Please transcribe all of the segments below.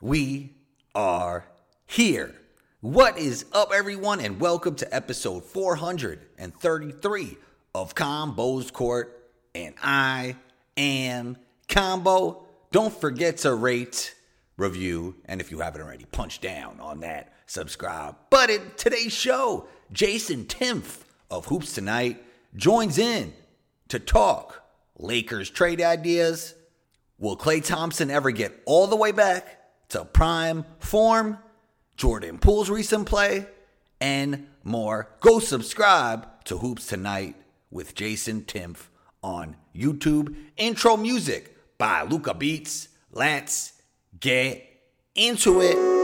we are here. What is up, everyone, and welcome to episode 433 of Combos Court. And I am Combo. Don't forget to rate, review, and if you haven't already, punch down on that subscribe. But in today's show, Jason Timpf of Hoops Tonight joins in to talk Lakers trade ideas. Will Klay Thompson ever get all the way back to prime form? Jordan Poole's recent play, and more. Go subscribe to Hoops Tonight with Jason Timpf on YouTube. Intro music by Luca Beats. Let's get into it.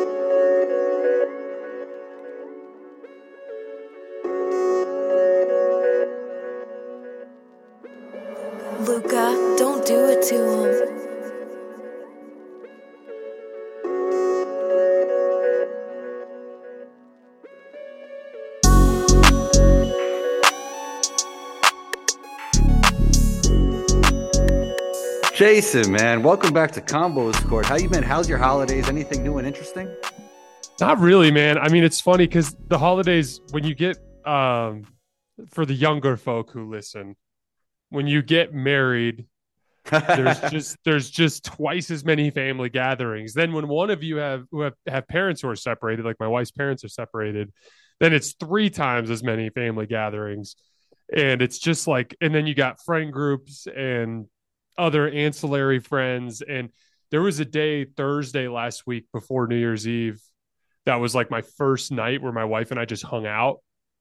Jason, man, welcome back to Combos Court. How you been? How's your holidays? Anything new and interesting? Not really, man. I mean, it's funny because the holidays, when you get, um, for the younger folk who listen, when you get married, there's just there's just twice as many family gatherings. Then when one of you have who have, have parents who are separated, like my wife's parents are separated, then it's three times as many family gatherings. And it's just like, and then you got friend groups and other ancillary friends. And there was a day Thursday last week before New Year's Eve that was like my first night where my wife and I just hung out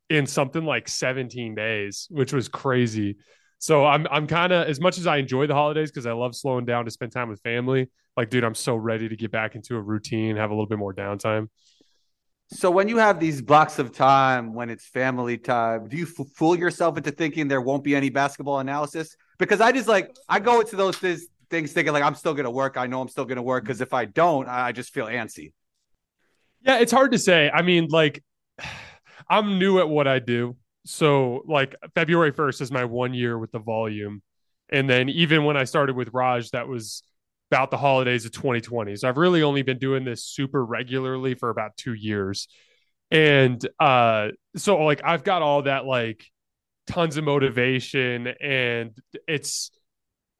in something like 17 days, which was crazy. So I'm I'm kind of as much as I enjoy the holidays because I love slowing down to spend time with family. Like, dude, I'm so ready to get back into a routine, have a little bit more downtime. So when you have these blocks of time when it's family time, do you f- fool yourself into thinking there won't be any basketball analysis? Because I just like I go into those th- things thinking like I'm still going to work. I know I'm still going to work because if I don't, I just feel antsy. Yeah, it's hard to say. I mean, like I'm new at what I do. So like February 1st is my one year with the volume. And then even when I started with Raj, that was about the holidays of 2020. So I've really only been doing this super regularly for about two years. And uh so like I've got all that like tons of motivation and it's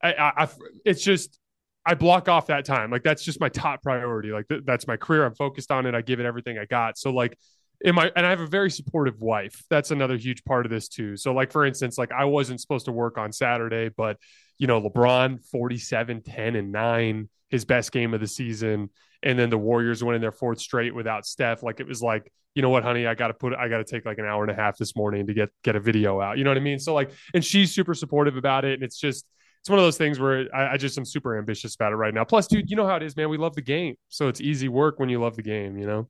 I, I, it's just I block off that time. Like that's just my top priority. Like th- that's my career. I'm focused on it. I give it everything I got. So like in my and I have a very supportive wife. That's another huge part of this too. So like for instance, like I wasn't supposed to work on Saturday, but you know, LeBron 47, 10 and 9, his best game of the season, and then the Warriors winning their fourth straight without Steph. Like it was like, you know what, honey, I got to put I got to take like an hour and a half this morning to get get a video out. You know what I mean? So like and she's super supportive about it and it's just it's one of those things where I, I just am super ambitious about it right now. Plus, dude, you know how it is, man. We love the game, so it's easy work when you love the game. You know.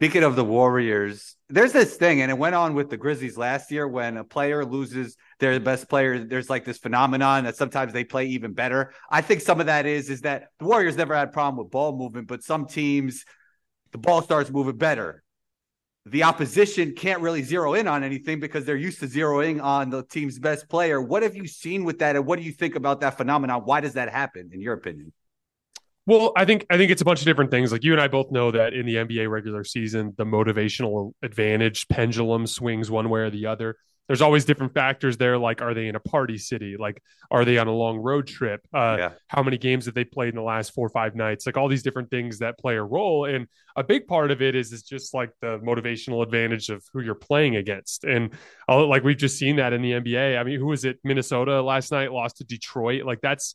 Speaking of the Warriors, there's this thing, and it went on with the Grizzlies last year when a player loses their best player. There's like this phenomenon that sometimes they play even better. I think some of that is is that the Warriors never had a problem with ball movement, but some teams the ball starts moving better. The opposition can't really zero in on anything because they're used to zeroing on the team's best player. What have you seen with that, and what do you think about that phenomenon? Why does that happen, in your opinion? Well, I think I think it's a bunch of different things. Like you and I both know that in the NBA regular season, the motivational advantage pendulum swings one way or the other. There's always different factors there. Like, are they in a party city? Like, are they on a long road trip? Uh, Yeah. How many games have they played in the last four or five nights? Like all these different things that play a role. And a big part of it is is just like the motivational advantage of who you're playing against. And uh, like we've just seen that in the NBA. I mean, who was it? Minnesota last night lost to Detroit. Like that's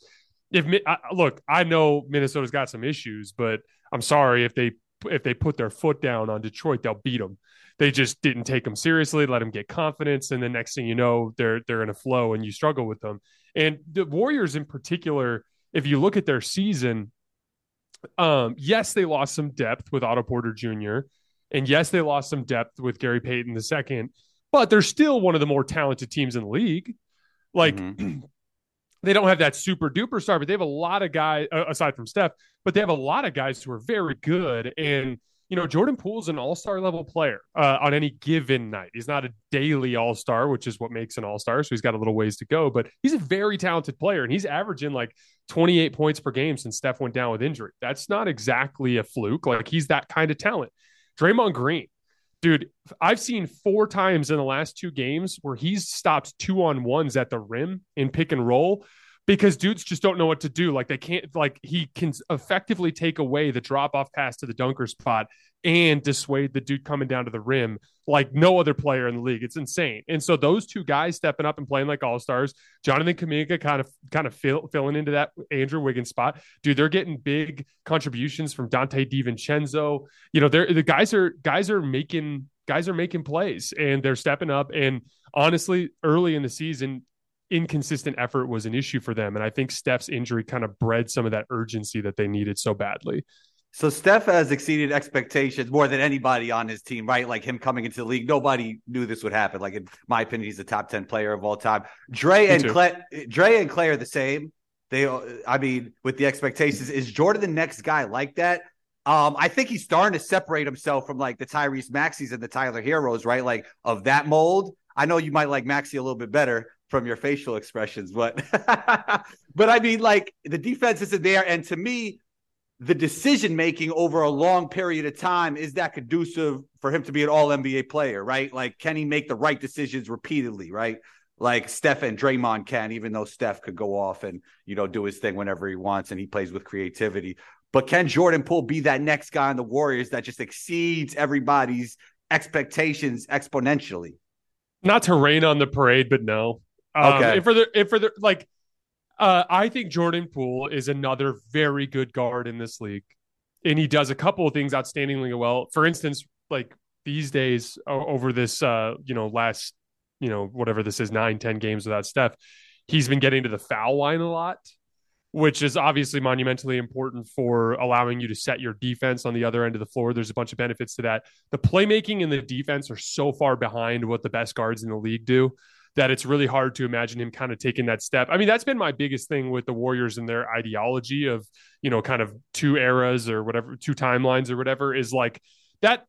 if I, look, I know Minnesota's got some issues, but I'm sorry if they if they put their foot down on Detroit, they'll beat them. They just didn't take them seriously, let them get confidence, and the next thing you know, they're they're in a flow, and you struggle with them. And the Warriors, in particular, if you look at their season, um, yes, they lost some depth with Otto Porter Jr. And yes, they lost some depth with Gary Payton the second, but they're still one of the more talented teams in the league. Like they don't have that super duper star, but they have a lot of guys uh, aside from Steph, but they have a lot of guys who are very good. And you know, Jordan Poole's an all star level player uh, on any given night. He's not a daily all star, which is what makes an all star. So he's got a little ways to go, but he's a very talented player and he's averaging like 28 points per game since Steph went down with injury. That's not exactly a fluke. Like he's that kind of talent. Draymond Green, dude, I've seen four times in the last two games where he's stopped two on ones at the rim in pick and roll because dudes just don't know what to do. Like they can't, like he can effectively take away the drop off pass to the dunker spot and dissuade the dude coming down to the rim like no other player in the league. It's insane. And so those two guys stepping up and playing like all stars, Jonathan Kuminga kind of kind of fill, filling into that Andrew Wiggins spot. Dude, they're getting big contributions from Donte DiVincenzo. You know, they're the guys are guys are making guys are making plays and they're stepping up. And honestly, early in the season, inconsistent effort was an issue for them. And I think Steph's injury kind of bred some of that urgency that they needed so badly. So Steph has exceeded expectations more than anybody on his team, right? Like him coming into the league, nobody knew this would happen. Like in my opinion, he's a top ten player of all time. Dre and Klay, Dre and Klay are the same. They, I mean, with the expectations, is Jordan the next guy like that? Um, I think he's starting to separate himself from like the Tyrese Maxeys and the Tyler Herros, right? Like of that mold. I know you might like Maxey a little bit better, from your facial expressions, but but I mean, like the defense isn't there, and to me, the decision making over a long period of time is that conducive for him to be an All NBA player, right? Like, can he make the right decisions repeatedly, right? Like Steph and Draymond can, even though Steph could go off and you know do his thing whenever he wants, and he plays with creativity. But can Jordan Poole be that next guy on the Warriors that just exceeds everybody's expectations exponentially? Not to rain on the parade, but no. Um, okay. If for the if for the like, uh, I think Jordan Poole is another very good guard in this league, and he does a couple of things outstandingly well. For instance, like these days over this, uh, you know, last, you know, whatever this is, nine, ten games without Steph, he's been getting to the foul line a lot, which is obviously monumentally important for allowing you to set your defense on the other end of the floor. There's a bunch of benefits to that. The playmaking and the defense are so far behind what the best guards in the league do that it's really hard to imagine him kind of taking that step. I mean, that's been my biggest thing with the Warriors and their ideology of, you know, kind of two eras or whatever, two timelines or whatever is like that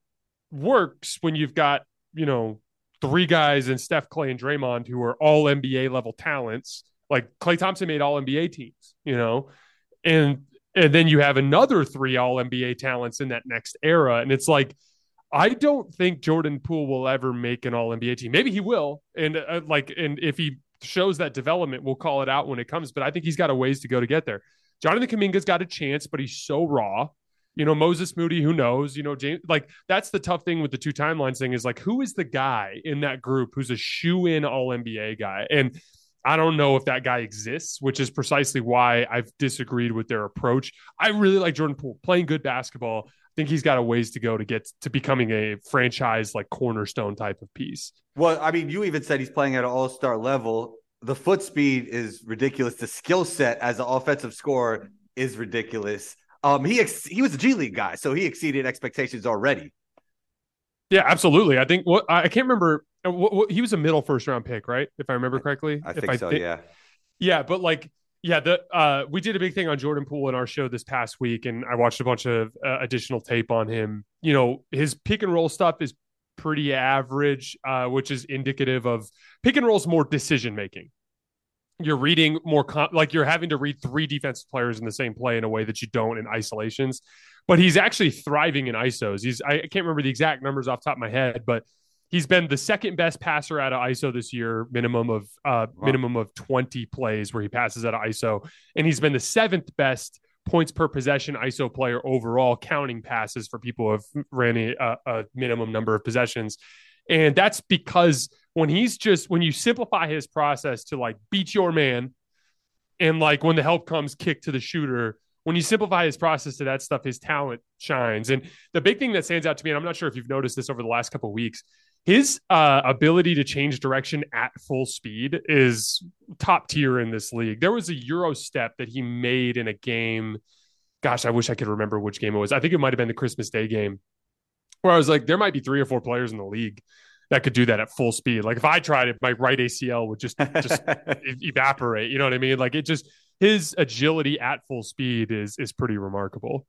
works when you've got, you know, three guys and Steph, Klay, and Draymond who are all NBA level talents. Like Klay Thompson made all NBA teams, you know, and and then you have another three all NBA talents in that next era. And it's like, I don't think Jordan Poole will ever make an All NBA team. Maybe he will, and uh, like, and if he shows that development, we'll call it out when it comes. But I think he's got a ways to go to get there. Jonathan Kuminga's got a chance, but he's so raw. You know, Moses Moody, who knows? You know, James, like that's the tough thing with the two timelines thing is like, who is the guy in that group who's a shoe in All NBA guy? And I don't know if that guy exists, which is precisely why I've disagreed with their approach. I really like Jordan Poole playing good basketball think he's got a ways to go to get to becoming a franchise like cornerstone type of piece. Well, I mean, you even said he's playing at an all star level. The foot speed is ridiculous. The skill set as an offensive scorer is ridiculous. Um, he ex- he was a G League guy, so he exceeded expectations already. Yeah, absolutely. I think what I can't remember. Uh, what, what, he was a middle first round pick, right? If I remember correctly. I think so. yeah. Yeah, but like yeah, the uh, we did a big thing on Jordan Poole in our show this past week, and I watched a bunch of uh, additional tape on him. You know, his pick and roll stuff is pretty average, uh, which is indicative of pick and rolls more decision making. You're reading more com- like you're having to read three defensive players in the same play in a way that you don't in isolations. But he's actually thriving in isos. He's I can't remember the exact numbers off top of my head, but He's been the second best passer out of ISO this year, minimum of uh, wow. minimum of 20 plays where he passes out of ISO, and he's been the seventh best points per possession ISO player overall, counting passes for people who have ran a, a minimum number of possessions. And that's because when he's just when you simplify his process to like beat your man, and like when the help comes, kick to the shooter. When you simplify his process to that stuff, his talent shines. And the big thing that stands out to me, and I'm not sure if you've noticed this over the last couple weeks, his uh, ability to change direction at full speed is top tier in this league. There was a Euro step that he made in a game. Gosh, I wish I could remember which game it was. I think it might have been the Christmas Day game where I was like, there might be three or four players in the league that could do that at full speed. Like if I tried it, my right ACL would just just evaporate. You know what I mean? Like it just his agility at full speed is is pretty remarkable.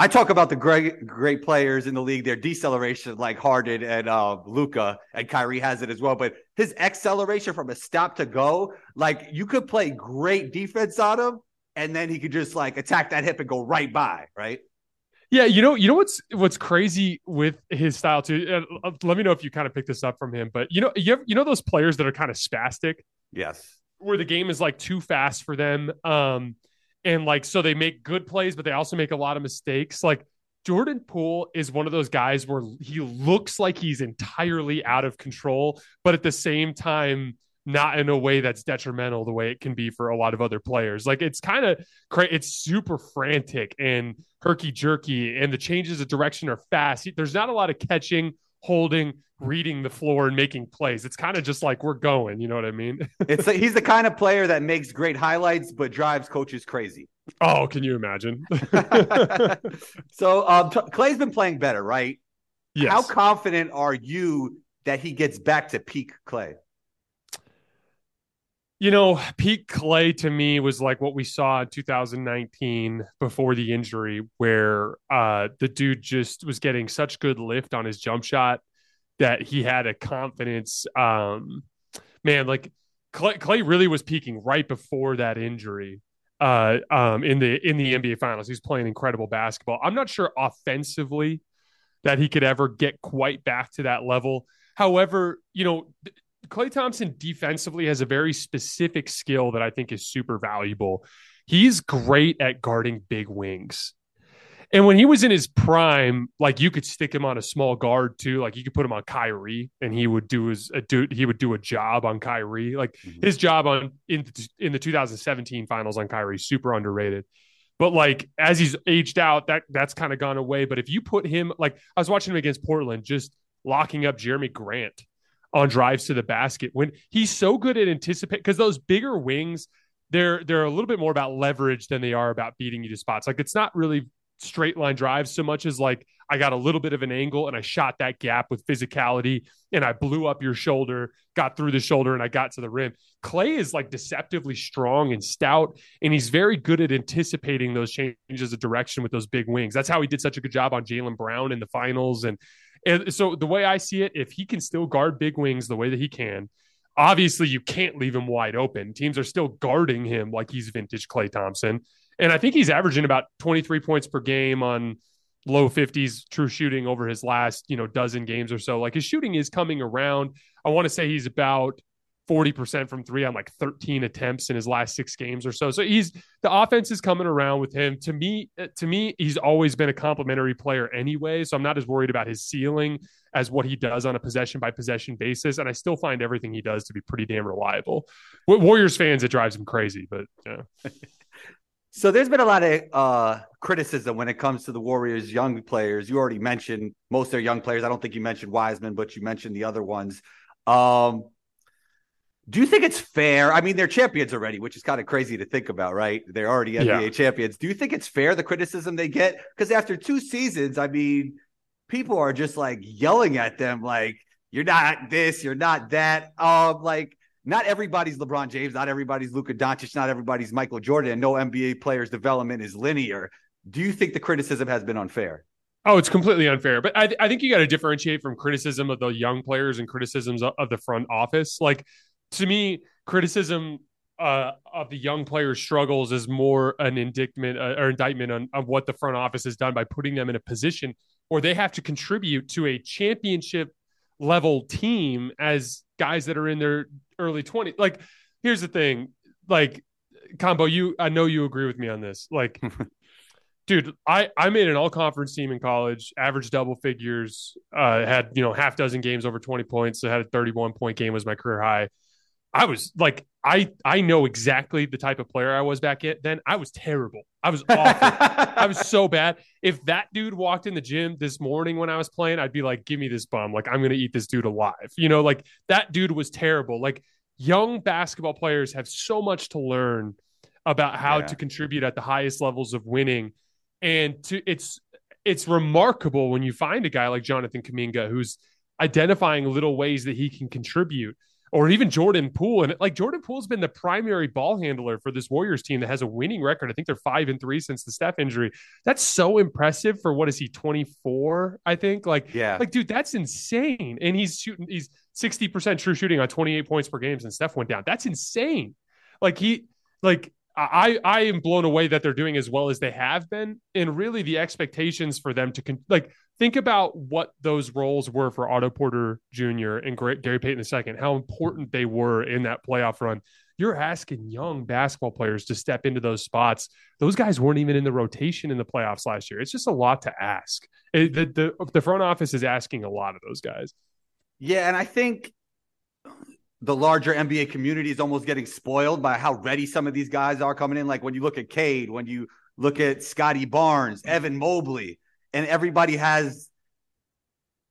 I talk about the great great players in the league, their deceleration, like Harden and uh, Luka, and Kyrie has it as well. But his acceleration from a stop to go, like you could play great defense on him, and then he could just like attack that hip and go right by, right? Yeah, you know, you know what's what's crazy with his style too. Uh, let me know if you kind of picked this up from him, but you know, you have, you know those players that are kind of spastic. Yes, where the game is like too fast for them. Um, and like so they make good plays, but they also make a lot of mistakes. Like Jordan Poole is one of those guys where he looks like he's entirely out of control, but at the same time, not in a way that's detrimental the way it can be for a lot of other players. Like it's kind of crazy. It's super frantic and herky jerky, and the changes of direction are fast. There's not a lot of catching, holding, reading the floor and making plays. It's kind of just like we're going. You know what I mean? it's a, he's the kind of player that makes great highlights, but drives coaches crazy. Oh, can you imagine? so um, t- Klay's been playing better, right? Yes. How confident are you that he gets back to peak Klay? You know, peak Klay to me was like what we saw in 2019 before the injury, where uh, the dude just was getting such good lift on his jump shot that he had a confidence. Um, man, like Clay, Klay really was peaking right before that injury uh, um, in the in the NBA Finals. He's playing incredible basketball. I'm not sure offensively that he could ever get quite back to that level. However, you know, Klay Thompson defensively has a very specific skill that I think is super valuable. He's great at guarding big wings. And when he was in his prime, like you could stick him on a small guard too. Like you could put him on Kyrie, and he would do his a do he would do a job on Kyrie. Like mm-hmm. his job on in in the 2017 finals on Kyrie, super underrated. But like as he's aged out, that that's kind of gone away. But if you put him like I was watching him against Portland, just locking up Jerami Grant on drives to the basket when he's so good at anticipate because those bigger wings they're they're a little bit more about leverage than they are about beating you to spots. Like it's not really straight line drives so much as like I got a little bit of an angle and I shot that gap with physicality and I blew up your shoulder, got through the shoulder and I got to the rim. Klay is like deceptively strong and stout and he's very good at anticipating those changes of direction with those big wings. That's how he did such a good job on Jaylen Brown in the finals and and so the way I see it, if he can still guard big wings the way that he can, obviously you can't leave him wide open. Teams are still guarding him like he's vintage Klay Thompson. And I think he's averaging about 23 points per game on low 50s true shooting over his last, you know, dozen games or so. Like his shooting is coming around. I want to say he's about 40% from three on like 13 attempts in his last six games or so. So he's the offense is coming around with him. To me, uh, to me, he's always been a complimentary player anyway. So I'm not as worried about his ceiling as what he does on a possession by possession basis. And I still find everything he does to be pretty damn reliable. Warriors fans, it drives him crazy, but yeah. So there's been a lot of uh, criticism when it comes to the Warriors' young players. You already mentioned most of their young players. I don't think you mentioned Wiseman, but you mentioned the other ones. Um, do you think it's fair? I mean, they're champions already, which is kind of crazy to think about, right? They're already NBA yeah. champions. Do you think it's fair the criticism they get? Because after two seasons, I mean, people are just like yelling at them, like "You're not this, you're not that." Um, like not everybody's LeBron James, not everybody's Luka Doncic, not everybody's Michael Jordan, no NBA player's development is linear. Do you think the criticism has been unfair? Oh, it's completely unfair. But I, th- I think you got to differentiate from criticism of the young players and criticisms of, of the front office. Like to me, criticism uh, of the young players' struggles is more an indictment uh, or indictment on, on what the front office has done by putting them in a position where they have to contribute to a championship level team as guys that are in their early 20s. Like, here's the thing, like, combo, you, I know you agree with me on this. Like, dude, I I made an all conference team in college, average double figures, uh, had you know half dozen games over 20 points. So had a 31 point game was my career high. I was like, I I know exactly the type of player I was back then. I was terrible. I was awful. I was so bad. If that dude walked in the gym this morning when I was playing, I'd be like, give me this bum. Like I'm gonna eat this dude alive. You know, like that dude was terrible. Like young basketball players have so much to learn about how yeah. to contribute at the highest levels of winning. And to it's it's remarkable when you find a guy like Jonathan Kuminga who's identifying little ways that he can contribute or even Jordan Poole. And like Jordan Poole's been the primary ball handler for this Warriors team that has a winning record. I think they're five and three since the Steph injury. That's so impressive for what is he, 24? I think. Like, yeah, like, dude, that's insane. And he's shooting, he's 60% true shooting on 28 points per game since Steph went down. That's insane. Like he like I I am blown away that they're doing as well as they have been. And really the expectations for them to con- like think about what those roles were for Otto Porter Jr. and Gary Payton II, how important they were in that playoff run. You're asking young basketball players to step into those spots. Those guys weren't even in the rotation in the playoffs last year. It's just a lot to ask. It, the, the, the front office is asking a lot of those guys. Yeah, and I think the larger NBA community is almost getting spoiled by how ready some of these guys are coming in. Like when you look at Cade, when you look at Scottie Barnes, Evan Mobley, and everybody has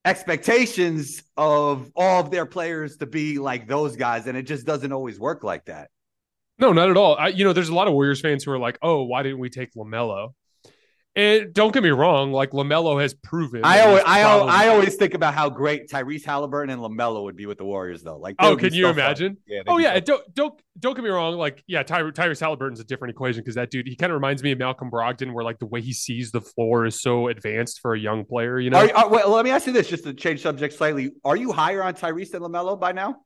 expectations of all of their players to be like those guys, and it just doesn't always work like that. No, not at all. I, you know, there's a lot of Warriors fans who are like, "Oh, why didn't we take Lamelo?" And don't get me wrong, like Lamelo has proven. I always, I, probably... I always think about how great Tyrese Halliburton and Lamelo would be with the Warriors, though. Like, oh, can you imagine? Yeah, oh yeah, don't don't don't get me wrong. Like, yeah, Ty, Tyrese Halliburton's a different equation because that dude, he kind of reminds me of Malcolm Brogdon, where like the way he sees the floor is so advanced for a young player. You know. Are, are, uh, well, let me ask you this, just to change subject slightly. Are you higher on Tyrese than Lamelo by now?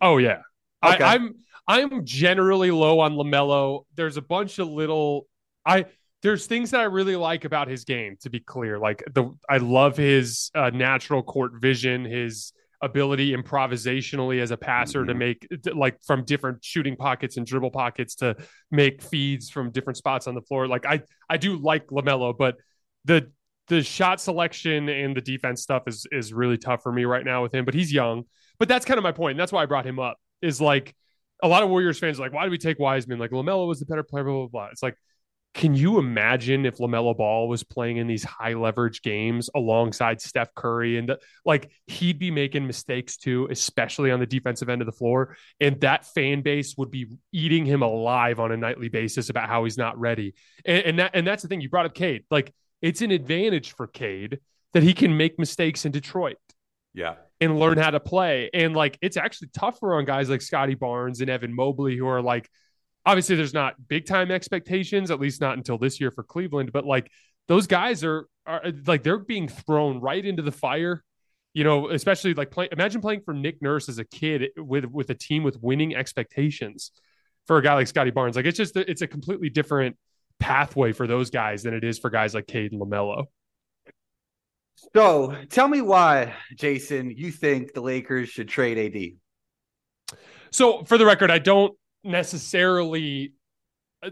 Oh yeah, okay. I, I'm I'm generally low on Lamelo. There's a bunch of little I there's things that I really like about his game. To be clear, like the I love his uh, natural court vision, his ability improvisationally as a passer mm-hmm. to make like from different shooting pockets and dribble pockets to make feeds from different spots on the floor. Like I I do like Lamelo, but the the shot selection and the defense stuff is is really tough for me right now with him. But he's young. But that's kind of my point. And that's why I brought him up. Is like a lot of Warriors fans are like, why do we take Wiseman? Like Lamelo was the better player. Blah blah blah. It's like can you imagine if LaMelo Ball was playing in these high leverage games alongside Steph Curry and the, like he'd be making mistakes too, especially on the defensive end of the floor. And that fan base would be eating him alive on a nightly basis about how he's not ready. And, and that and that's the thing you brought up Cade. Like it's an advantage for Cade that he can make mistakes in Detroit. Yeah. And learn how to play. And like it's actually tougher on guys like Scottie Barnes and Evan Mobley who are like obviously there's not big time expectations, at least not until this year for Cleveland, but like those guys are are like they're being thrown right into the fire. You know, especially like play, imagine playing for Nick Nurse as a kid with with a team with winning expectations for a guy like Scottie Barnes. Like it's just it's a completely different pathway for those guys than it is for guys like Cade and Lamelo. So tell me why, Jason, you think the Lakers should trade AD. So for the record, I don't necessarily uh,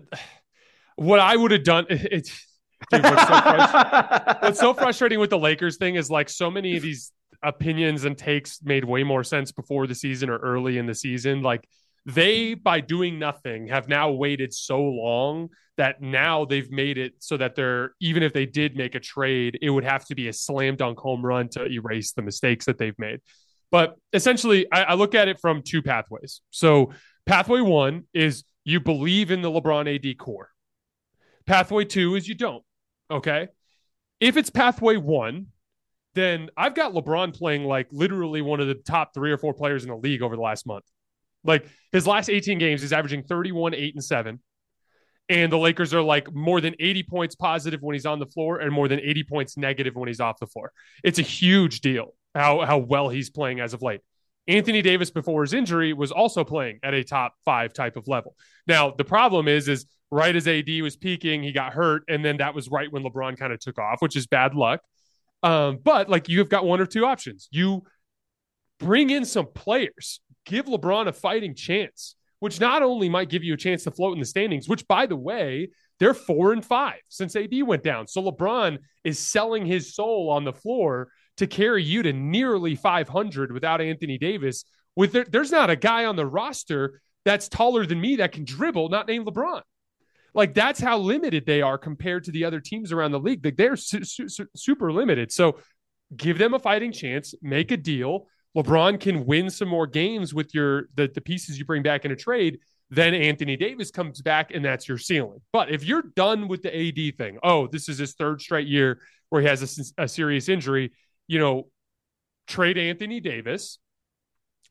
what I would have done. It's dude, what's, so what's so frustrating with the Lakers thing is like so many of these opinions and takes made way more sense before the season or early in the season. Like they, by doing nothing, have now waited so long that now they've made it so that they're even if they did make a trade, it would have to be a slam dunk home run to erase the mistakes that they've made. But essentially, I, I look at it from two pathways. So Pathway one is you believe in the LeBron AD core. Pathway two is you don't. Okay. If it's pathway one, then I've got LeBron playing like literally one of the top three or four players in the league over the last month. Like his last 18 games, he's averaging 31, 8, and 7. And the Lakers are like more than 80 points positive when he's on the floor and more than 80 points negative when he's off the floor. It's a huge deal how, how well he's playing as of late. Anthony Davis before his injury was also playing at a top five type of level. Now the problem is, is right as AD was peaking, he got hurt, and then that was right when LeBron kind of took off, which is bad luck. Um, but like you've got one or two options. You bring in some players, give LeBron a fighting chance, which not only might give you a chance to float in the standings, which by the way, they're four and five since AD went down. So LeBron is selling his soul on the floor to carry you to nearly 500 without Anthony Davis. With there, there's not a guy on the roster that's taller than me that can dribble, not named LeBron. Like that's how limited they are compared to the other teams around the league. Like they're su- su- super limited. So give them a fighting chance, make a deal. LeBron can win some more games with your the, the pieces you bring back in a trade. Then Anthony Davis comes back, and that's your ceiling. But if you're done with the AD thing, oh, this is his third straight year where he has a, a serious injury you know, trade Anthony Davis,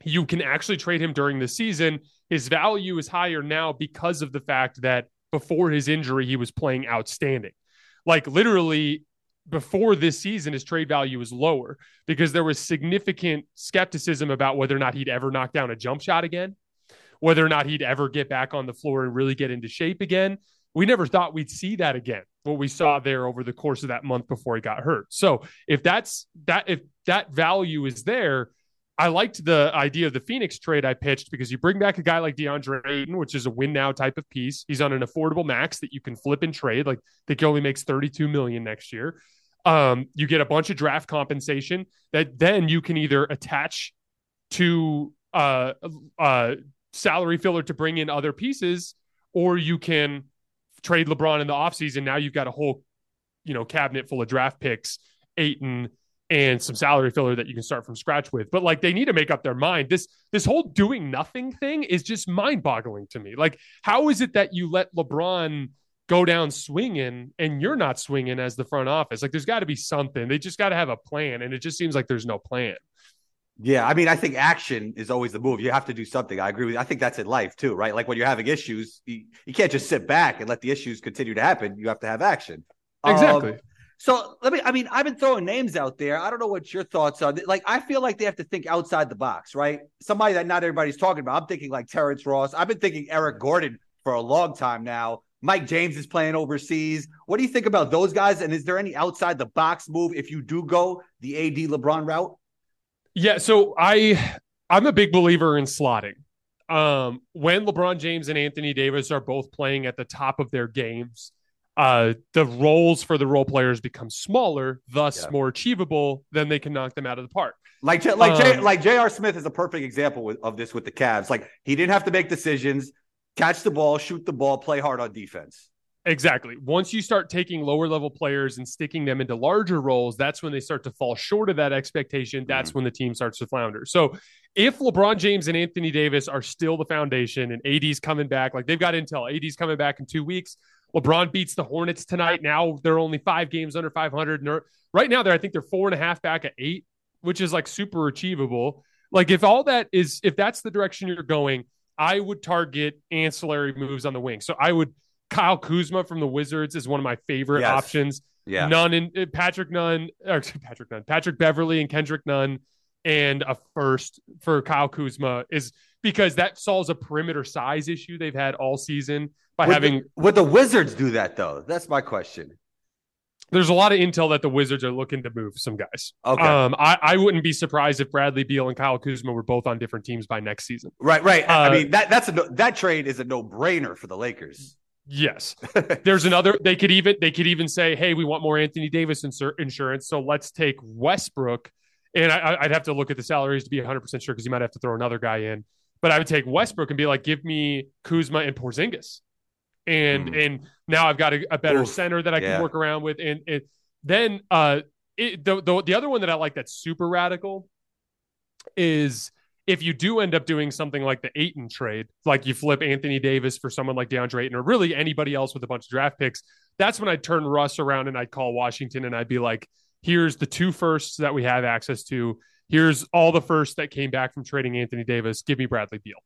you can actually trade him during the season. His value is higher now because of the fact that before his injury, he was playing outstanding. Like literally before this season, his trade value was lower because there was significant skepticism about whether or not he'd ever knock down a jump shot again, whether or not he'd ever get back on the floor and really get into shape again. We never thought we'd see that again. What we saw there over the course of that month before he got hurt. So if that's that, if that value is there, I liked the idea of the Phoenix trade I pitched because you bring back a guy like DeAndre Ayton, which is a win now type of piece. He's on an affordable max that you can flip and trade. Like he only makes 32 million next year. Um, you get a bunch of draft compensation that then you can either attach to uh, uh, salary filler to bring in other pieces, or you can trade LeBron in the offseason. Now you've got a whole, you know, cabinet full of draft picks, Ayton, and some salary filler that you can start from scratch with. But like they need to make up their mind. This this whole doing nothing thing is just mind-boggling to me. Like how is it that you let LeBron go down swinging and you're not swinging as the front office? Like there's got to be something. They just got to have a plan and it just seems like there's no plan. Yeah, I mean, I think action is always the move. You have to do something. I agree with you. I think that's in life too, right? Like when you're having issues, you, you can't just sit back and let the issues continue to happen. You have to have action. Exactly. Um, so let me, I mean, I've been throwing names out there. I don't know what your thoughts are. Like, I feel like they have to think outside the box, right? Somebody that not everybody's talking about. I'm thinking like Terrence Ross. I've been thinking Eric Gordon for a long time now. Mike James is playing overseas. What do you think about those guys? And is there any outside the box move if you do go the AD LeBron route? Yeah, so I I'm a big believer in slotting. Um, when LeBron James and Anthony Davis are both playing at the top of their games, uh, the roles for the role players become smaller, thus yeah. more achievable. Then they can knock them out of the park. Like like um, J, like J.R. Smith is a perfect example with, of this with the Cavs. Like he didn't have to make decisions, catch the ball, shoot the ball, play hard on defense. Exactly. Once you start taking lower level players and sticking them into larger roles, that's when they start to fall short of that expectation. That's mm-hmm. when the team starts to flounder. So, if LeBron James and Anthony Davis are still the foundation and AD's coming back, like they've got intel, AD's coming back in two weeks, LeBron beats the Hornets tonight. Now they're only five games under 500. And right now, they're I think they're four and a half back at eight, which is like super achievable. Like if all that is, if that's the direction you're going, I would target ancillary moves on the wing. So I would Kyle Kuzma from the Wizards is one of my favorite yes. options. Yeah, Nunn and uh, Patrick Nunn, or Patrick Nunn, Patrick Beverley and Kendrick Nunn, and a first for Kyle Kuzma is because that solves a perimeter size issue they've had all season by would having. The, would the Wizards do that though? That's my question. There's a lot of intel that the Wizards are looking to move some guys. Okay. Um, I, I wouldn't be surprised if Bradley Beal and Kyle Kuzma were both on different teams by next season. Right, right. Uh, I mean that that's a that trade is a no brainer for the Lakers. Yes. There's another they could even they could even say, "Hey, we want more Anthony Davis insur- insurance, so let's take Westbrook." And I, would have to look at the salaries to be 100% sure because you might have to throw another guy in. But I would take Westbrook and be like, "Give me Kuzma and Porzingis." And mm. and now I've got a, a better Oof, center that I can yeah. work around with and, and then uh it, the, the the other one that I like that's super radical is if you do end up doing something like the Ayton trade, like you flip Anthony Davis for someone like DeAndre Ayton or really anybody else with a bunch of draft picks, that's when I'd turn Russ around and I'd call Washington and I'd be like, here's the two firsts that we have access to. Here's all the firsts that came back from trading Anthony Davis. Give me Bradley Beal.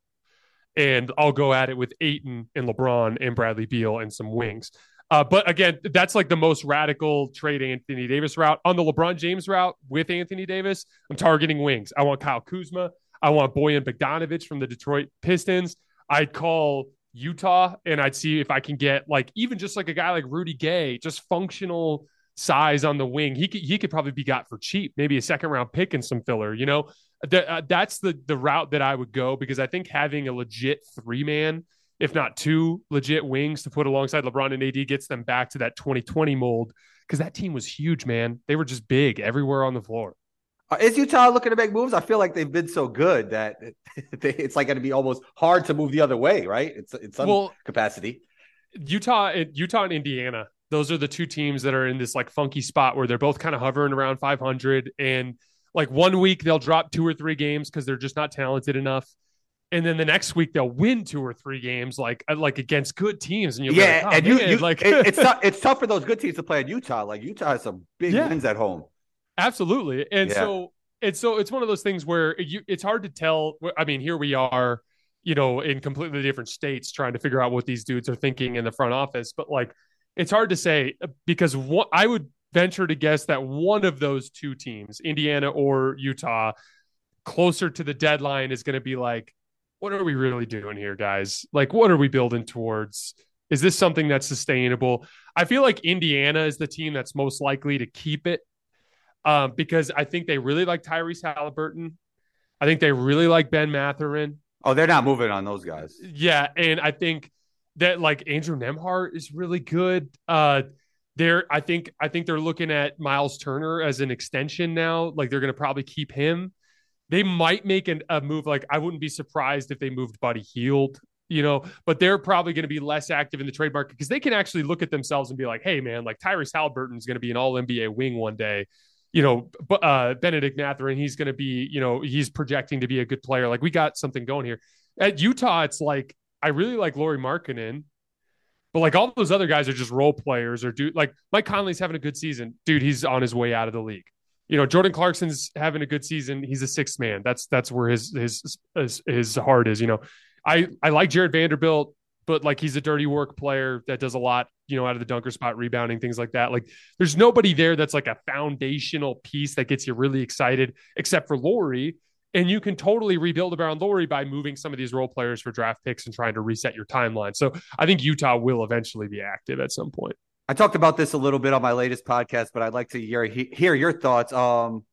And I'll go at it with Ayton and LeBron and Bradley Beal and some wings. Uh, but again, that's like the most radical trade Anthony Davis route. On the LeBron James route with Anthony Davis, I'm targeting wings. I want Kyle Kuzma. I want Bojan Bogdanovic from the Detroit Pistons. I'd call Utah and I'd see if I can get like even just like a guy like Rudy Gay, just functional size on the wing. He could he could probably be got for cheap, maybe a second round pick and some filler. You know, uh, that's the the route that I would go because I think having a legit three man, if not two legit wings to put alongside LeBron and AD gets them back to that 2020 mold because that team was huge, man. They were just big everywhere on the floor. Uh, is Utah looking to make moves? I feel like they've been so good that it's like going to be almost hard to move the other way, right? It's in some well, capacity. Utah, Utah, and Indiana. Those are the two teams that are in this like funky spot where they're both kind of hovering around 500, and like one week they'll drop two or three games because they're just not talented enough, and then the next week they'll win two or three games like uh, like against good teams, and you're yeah, like, oh, and you, you like it, it's tough, it's tough for those good teams to play in Utah. Like Utah has some big yeah. wins at home. Absolutely. And yeah. so it's so it's one of those things where you, it's hard to tell. I mean, here we are, you know, in completely different states trying to figure out what these dudes are thinking in the front office. But like, it's hard to say uh, because what I would venture to guess that one of those two teams, Indiana or Utah, closer to the deadline is going to be like, what are we really doing here, guys? Like, what are we building towards? Is this something that's sustainable? I feel like Indiana is the team that's most likely to keep it um, because I think they really like Tyrese Halliburton. I think they really like Ben Mathurin. Oh, they're not moving on those guys. Yeah, and I think that like Andrew Nembhard is really good. Uh, they're I think I think they're looking at Miles Turner as an extension now. Like they're going to probably keep him. They might make an, a move. Like I wouldn't be surprised if they moved Buddy Hield. You know, but they're probably going to be less active in the trade market because they can actually look at themselves and be like, "Hey, man, like Tyrese Halliburton is going to be an All NBA wing one day." You know, uh, Bennedict Mathurin, he's going to be, you know, he's projecting to be a good player. Like we got something going here. At Utah, it's like I really like Lauri Markkanen, but like all those other guys are just role players or dude. Like Mike Conley's having a good season, dude. He's on his way out of the league. You know, Jordan Clarkson's having a good season. He's a sixth man. That's that's where his his his, his heart is. You know, I I like Jarred Vanderbilt but like he's a dirty work player that does a lot, you know, out of the dunker spot, rebounding, things like that. Like there's nobody there that's like a foundational piece that gets you really excited, except for Lauri. And you can totally rebuild around Lauri by moving some of these role players for draft picks and trying to reset your timeline. So I think Utah will eventually be active at some point. I talked about this a little bit on my latest podcast, but I'd like to hear hear your thoughts. Um,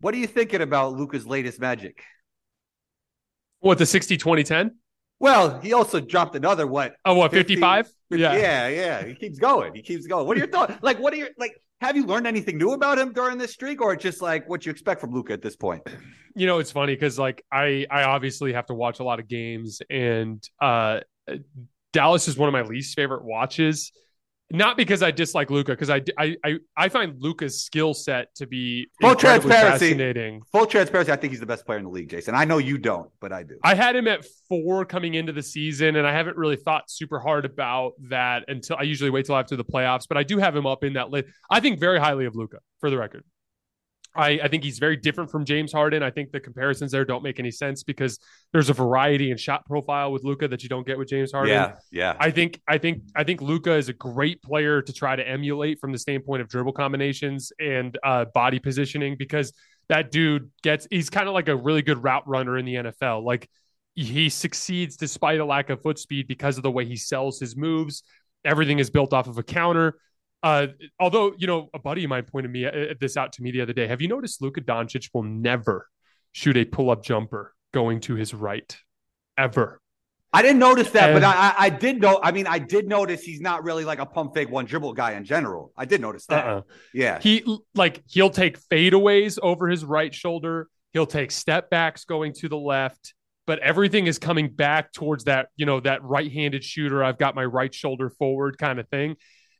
what are you thinking about Luka's latest magic? What the 60 20 10? Well, he also dropped another what? Oh, what 55? Yeah. Yeah, yeah. He keeps going. He keeps going. What are your thoughts? Like, what are your like have you learned anything new about him during this streak or just like what you expect from Luka at this point? You know, it's funny because like I I obviously have to watch a lot of games and uh Dallas is one of my least favorite watches not because I dislike Luka, because I, I I I find Luka's skill set to be full transparency. Fascinating. Full transparency. I think he's the best player in the league, Jason. I know you don't, but I do. I had him at four coming into the season, and I haven't really thought super hard about that until I usually wait till after the playoffs. But I do have him up in that list. I think very highly of Luka, for the record. I, I think he's very different from James Harden. I think the comparisons there don't make any sense because there's a variety in shot profile with Luka that you don't get with James Harden. Yeah, yeah. I think I think I think Luka is a great player to try to emulate from the standpoint of dribble combinations and uh, body positioning because that dude gets he's kind of like a really good route runner in the NFL. Like he succeeds despite a lack of foot speed because of the way he sells his moves. Everything is built off of a counter. Uh, although you know, a buddy of mine pointed me uh, this out to me the other day. Have you noticed Luka Doncic will never shoot a pull-up jumper going to his right, ever? I didn't notice that, and, but I, I did know. I mean, I did notice he's not really like a pump fake one dribble guy in general. I did notice that. Uh-uh. Yeah, he like he'll take fadeaways over his right shoulder. He'll take step backs going to the left, but everything is coming back towards that you know that right-handed shooter. I've got my right shoulder forward kind of thing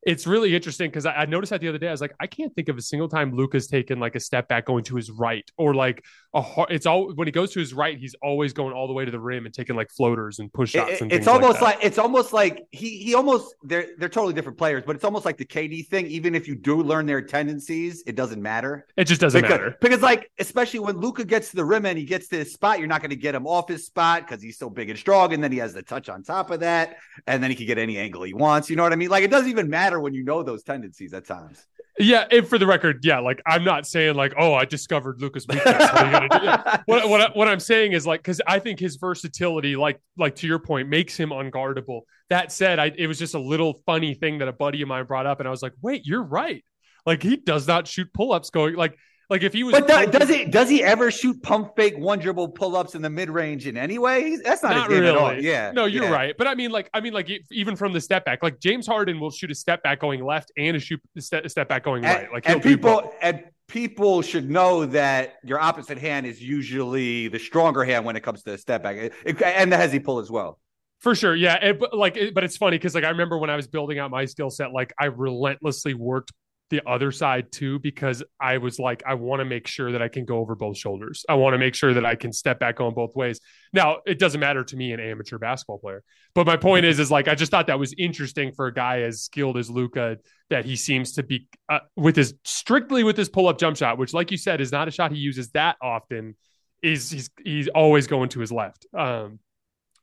it's really interesting because I, I, noticed that the other day. I was like, I can't think of a single time Luka's taken like a step back going to his right or like a hard, it's all when he goes to his right, he's always going all the way to the rim and taking like floaters and push shots. It, and it's almost like, like, it's almost like he he almost they're they're totally different players, but it's almost like the KD thing. Even if you do learn their tendencies, it doesn't matter. It just doesn't because, matter because like especially when Luka gets to the rim and he gets to his spot, you're not going to get him off his spot because he's so big and strong, and then he has the touch on top of that, and then he can get any angle he wants. You know what I mean? Like it doesn't even matter when you know those tendencies at times. Yeah, and for the record, yeah, like I'm not saying like, oh, I discovered Luka's weakness. What, what, what, what I'm saying is like, because I think his versatility, like like to your point, makes him unguardable. That said, I, it was just a little funny thing that a buddy of mine brought up, and I was like, wait, you're right. Like he does not shoot pull ups going like like if he was, but does, does he does he ever shoot pump fake one dribble pull ups in the mid range in any way? That's not, not really. At all. Yeah, no, you're yeah. right. But I mean, like, I mean, like even from the step back, like James Harden will shoot a step back going left and a shoot a step back going and, right. Like, and people and people should know that your opposite hand is usually the stronger hand when it comes to the step back, it, it, and the hezzy pull as well. For sure, yeah. It, but like, it, but it's funny because like I remember when I was building out my skill set, like I relentlessly worked the other side too because I was like, I want to make sure that I can go over both shoulders. I want to make sure that I can step back on both ways. Now, it doesn't matter to me, an amateur basketball player. But my point is, is like I just thought that was interesting for a guy as skilled as Luka that he seems to be uh, with his strictly with his pull up jump shot, which, like you said, is not a shot he uses that often. Is he's he's always going to his left. Um,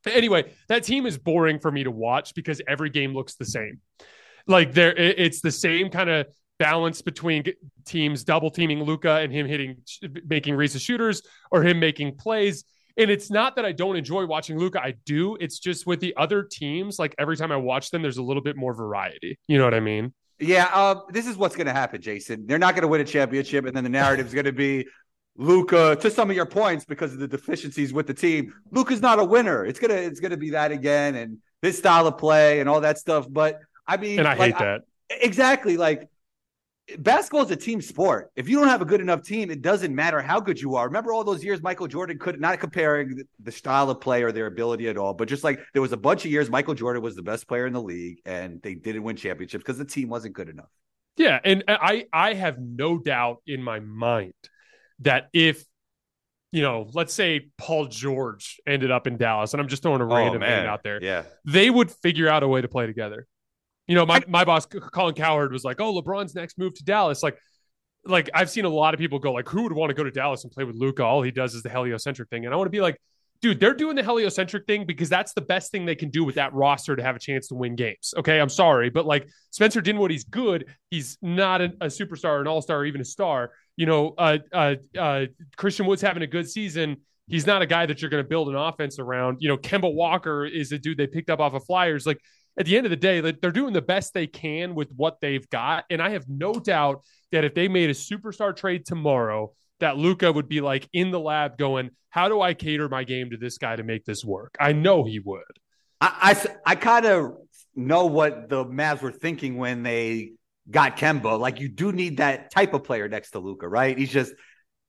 anyway, that team is boring for me to watch because every game looks the same. Like there, it's the same kind of balance between teams double teaming Luka and him hitting, making Reese's shooters or him making plays. And it's not that I don't enjoy watching Luka. I do. It's just with the other teams, like every time I watch them, there's a little bit more variety. You know what I mean? Yeah. Uh, this is what's going to happen, Jason. They're not going to win a championship. And then the narrative is going to be Luka, to some of your points, because of the deficiencies with the team, Luka's not a winner. It's gonna it's gonna be that again, and this style of play and all that stuff. But I mean, and I like, hate that I, exactly. Like basketball is a team sport. If you don't have a good enough team, it doesn't matter how good you are. Remember all those years Michael Jordan could not comparing the style of play or their ability at all, but just like there was a bunch of years Michael Jordan was the best player in the league and they didn't win championships because the team wasn't good enough. Yeah, and I I have no doubt in my mind that if you know, let's say Paul George ended up in Dallas, and I'm just throwing a oh, random oh, name out there. Yeah, they would figure out a way to play together. You know, my, my boss Colin Cowherd was like, "Oh, LeBron's next move to Dallas." Like, like I've seen a lot of people go like, "Who would want to go to Dallas and play with Luka? All he does is the heliocentric thing." And I want to be like, dude, they're doing the heliocentric thing because that's the best thing they can do with that roster to have a chance to win games. Okay, I'm sorry, but like Spencer Dinwiddie's good. He's not a, a superstar, an all star, even a star. You know, uh, uh, uh, Christian Wood's having a good season. He's not a guy that you're going to build an offense around. You know, Kemba Walker is a dude they picked up off of Flyers. Like at the end of the day, they're doing the best they can with what they've got. And I have no doubt that if they made a superstar trade tomorrow, that Luka would be like in the lab going, How do I cater my game to this guy to make this work? I know he would. I, I, I kind of know what the Mavs were thinking when they got Kemba. Like, you do need that type of player next to Luka, right? He's just,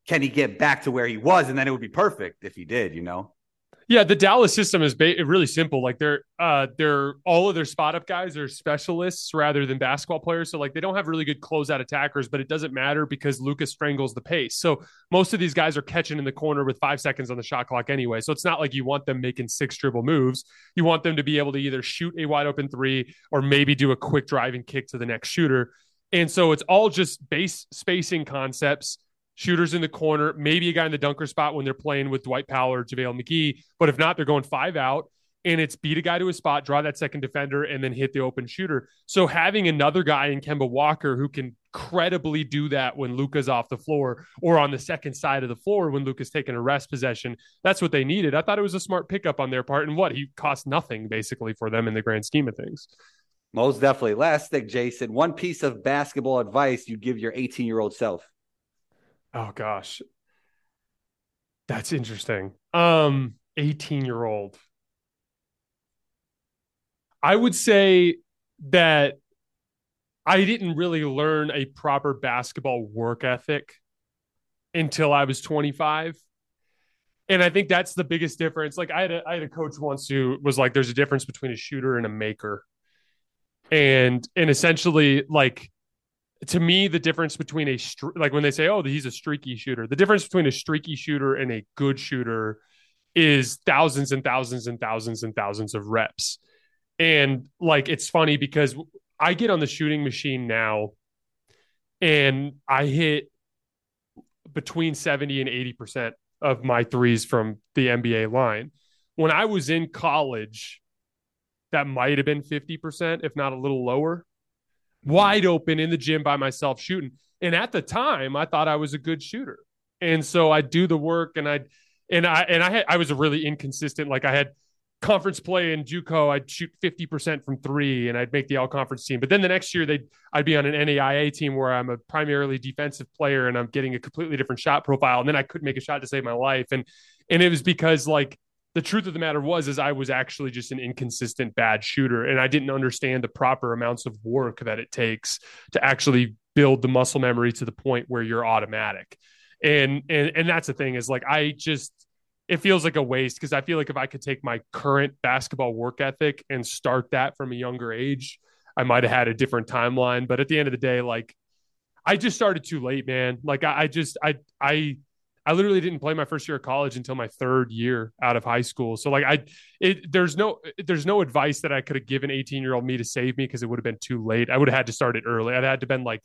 can he get back to where he was? And then it would be perfect if he did, you know? Yeah, the Dallas system is ba- really simple. Like they're uh they're all of their spot up guys are specialists rather than basketball players. So like they don't have really good closeout attackers, but it doesn't matter because Luka's strangles the pace. So most of these guys are catching in the corner with five seconds on the shot clock anyway. So it's not like you want them making six dribble moves. You want them to be able to either shoot a wide open three or maybe do a quick driving kick to the next shooter. And so it's all just base spacing concepts shooters in the corner, maybe a guy in the dunker spot when they're playing with Dwight Powell or JaVale McGee. But if not, they're going five out and it's beat a guy to a spot, draw that second defender, and then hit the open shooter. So having another guy in Kemba Walker who can credibly do that when Luka's off the floor or on the second side of the floor when Luka's taking a rest possession, that's what they needed. I thought it was a smart pickup on their part. And what he cost nothing basically for them in the grand scheme of things. Most definitely. Last thing, Jason, one piece of basketball advice you'd give your 18 year old self. Oh gosh. That's interesting. Um 18 year old. I would say that I didn't really learn a proper basketball work ethic until I was 25. And I think that's the biggest difference. Like I had a, I had a coach once who was like, there's a difference between a shooter and a maker. And, and essentially like to me, the difference between a like when they say, "Oh, he's a streaky shooter," the difference between a streaky shooter and a good shooter is thousands and thousands and thousands and thousands of reps. And like, it's funny because I get on the shooting machine now, and I hit between seventy and eighty percent of my threes from the NBA line. When I was in college, that might have been 50%, if not a little lower wide open in the gym by myself shooting. And at the time, I thought I was a good shooter. And so I do the work and I and I and I had I was a really inconsistent like I had conference play in JUCO, I'd shoot 50% from 3 and I'd make the all conference team. But then the next year they'd I'd be on an NAIA team where I'm a primarily defensive player and I'm getting a completely different shot profile and then I couldn't make a shot to save my life and and it was because like the truth of the matter was is I was actually just an inconsistent bad shooter and I didn't understand the proper amounts of work that it takes to actually build the muscle memory to the point where you're automatic. And and and that's the thing is like I just it feels like a waste because I feel like if I could take my current basketball work ethic and start that from a younger age, I might have had a different timeline, but at the end of the day like I just started too late, man. Like I, I just I I I literally didn't play my first year of college until my third year out of high school. So like I it there's no there's no advice that I could have given 18 year old me to save me because it would have been too late. I would have had to start it early. I'd had to been like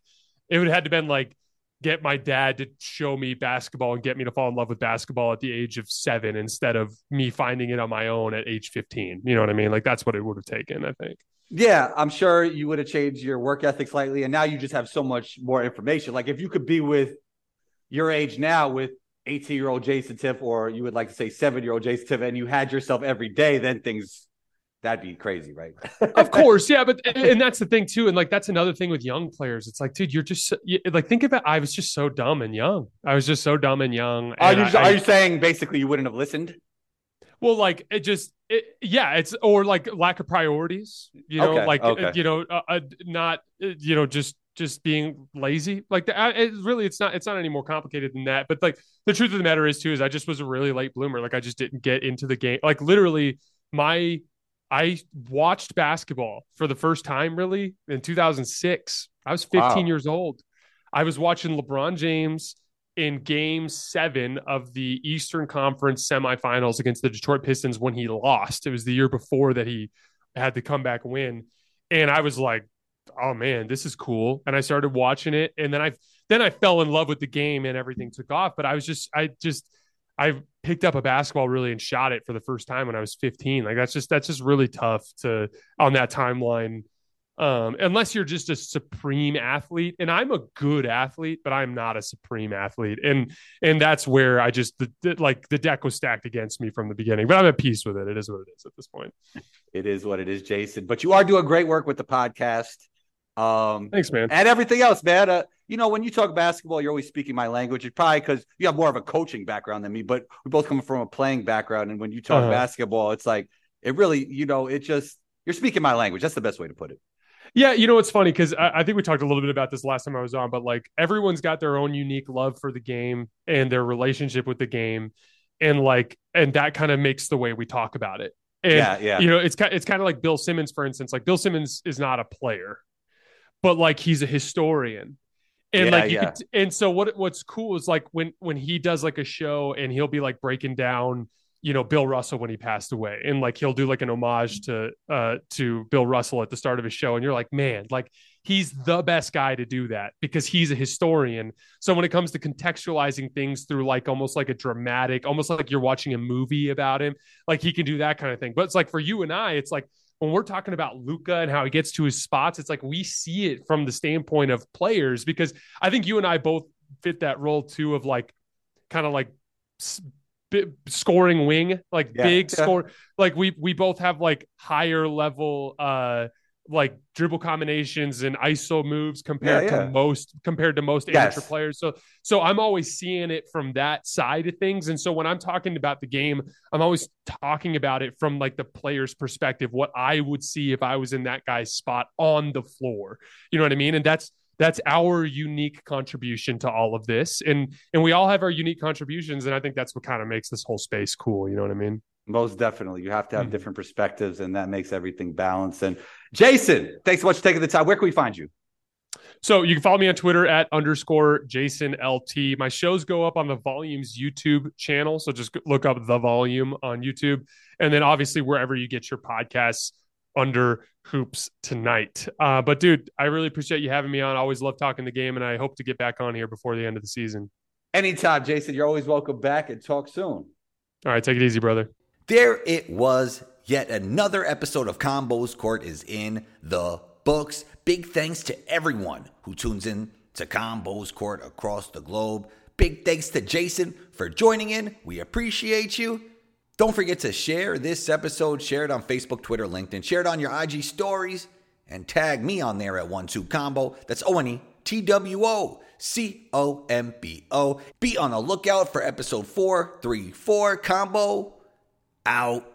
it would have had to been like get my dad to show me basketball and get me to fall in love with basketball at the age of seven instead of me finding it on my own at age 15. You know what I mean? Like that's what it would have taken, I think. Yeah, I'm sure you would have changed your work ethic slightly. And now you just have so much more information. Like if you could be with your age now with 18 year old Jason Timpf, or you would like to say seven year old Jason Timpf, and you had yourself every day, then things that'd be crazy, right? of course, yeah, but and that's the thing too, and like that's another thing with young players. It's like, dude, you're just like think about. I was just so dumb and young. I was just so dumb and young. Are you I, are you saying basically you wouldn't have listened? Well, like it just, it, yeah, it's or like lack of priorities. You know, Okay, like okay. you know, uh, uh, not uh, you know just just being lazy. Like the, uh, it really, it's not it's not any more complicated than that. But like the truth of the matter is too is I just was a really late bloomer. Like I just didn't get into the game. Like literally, my I watched basketball for the first time really in 2006. I was 15 Wow. years old. I was watching LeBron James in game seven of the Eastern Conference semifinals against the Detroit Pistons when he lost. It was the year before that he had the comeback win. And I was like, oh man, this is cool. And I started watching it. And then I then I fell in love with the game and everything took off. But I was just I just I picked up a basketball really and shot it for the first time when I was 15. Like that's just that's just really tough to on that timeline. Um, unless you're just a supreme athlete, and I'm a good athlete, but I'm not a supreme athlete, and and that's where I just the, the- like the deck was stacked against me from the beginning. But I'm at peace with it. It is what it is at this point. It is what it is, Jason. But you are doing great work with the podcast. Um, Thanks, man. and everything else, man. Uh, you know, when you talk basketball, you're always speaking my language. It's probably because you have more of a coaching background than me, but we both come from a playing background. And when you talk Uh-huh. basketball, it's like it really, you know, it just you're speaking my language. That's the best way to put it. Yeah, you know it's funny because I, I think we talked a little bit about this last time I was on, but like everyone's got their own unique love for the game and their relationship with the game, and like and that kind of makes the way we talk about it. And yeah, yeah. you know, it's it's kind of like Bill Simmons, for instance. Like Bill Simmons is not a player, but like he's a historian. And Yeah, like you yeah. could, and so what what's cool is like when when he does like a show and he'll be like breaking down you know Bill Russell when he passed away and like he'll do like an homage to uh to Bill Russell at the start of his show and you're like man like he's the best guy to do that because he's a historian so when it comes to contextualizing things through like almost like a dramatic almost like you're watching a movie about him like he can do that kind of thing but it's like for you and I it's like when we're talking about Luka and how he gets to his spots it's like we see it from the standpoint of players because I think you and I both fit that role too of like kind of like scoring wing like Yeah, big yeah. score like we we both have like higher level uh like dribble combinations and iso moves compared Yeah, yeah. to most compared to most Yes. amateur players. So so i'm always seeing it from that side of things. And so when i'm talking about the game i'm always talking about it from like the player's perspective what i would see if i was in that guy's spot on the floor. You know what i mean? And that's that's our unique contribution to all of this. And and we all have our unique contributions. And i think that's what kind of makes this whole space cool. You know what i mean Most definitely. You have to have Mhm. different perspectives, and that makes everything balanced. And Jason, thanks so much for taking the time. Where can we find you? So you can follow me on Twitter at underscore Jason LT. My shows go up on the Volumes YouTube channel. So just look up the volume on YouTube. And then obviously wherever you get your podcasts under hoops tonight. Uh, but dude, I really appreciate you having me on. I always love talking the game and I hope to get back on here before the end of the season. Anytime, Jason. You're always welcome back and talk soon. All right, take it easy, brother. There it was. Yet another episode of Combos Court is in the books. Big thanks to everyone who tunes in to Combos Court across the globe. Big thanks to Jason for joining in. We appreciate you. Don't forget to share this episode, share it on Facebook, Twitter, LinkedIn, share it on your IG stories, and tag me on there at one two combo. That's O N E T W O C O M B O. Be on the lookout for episode 434 combo out.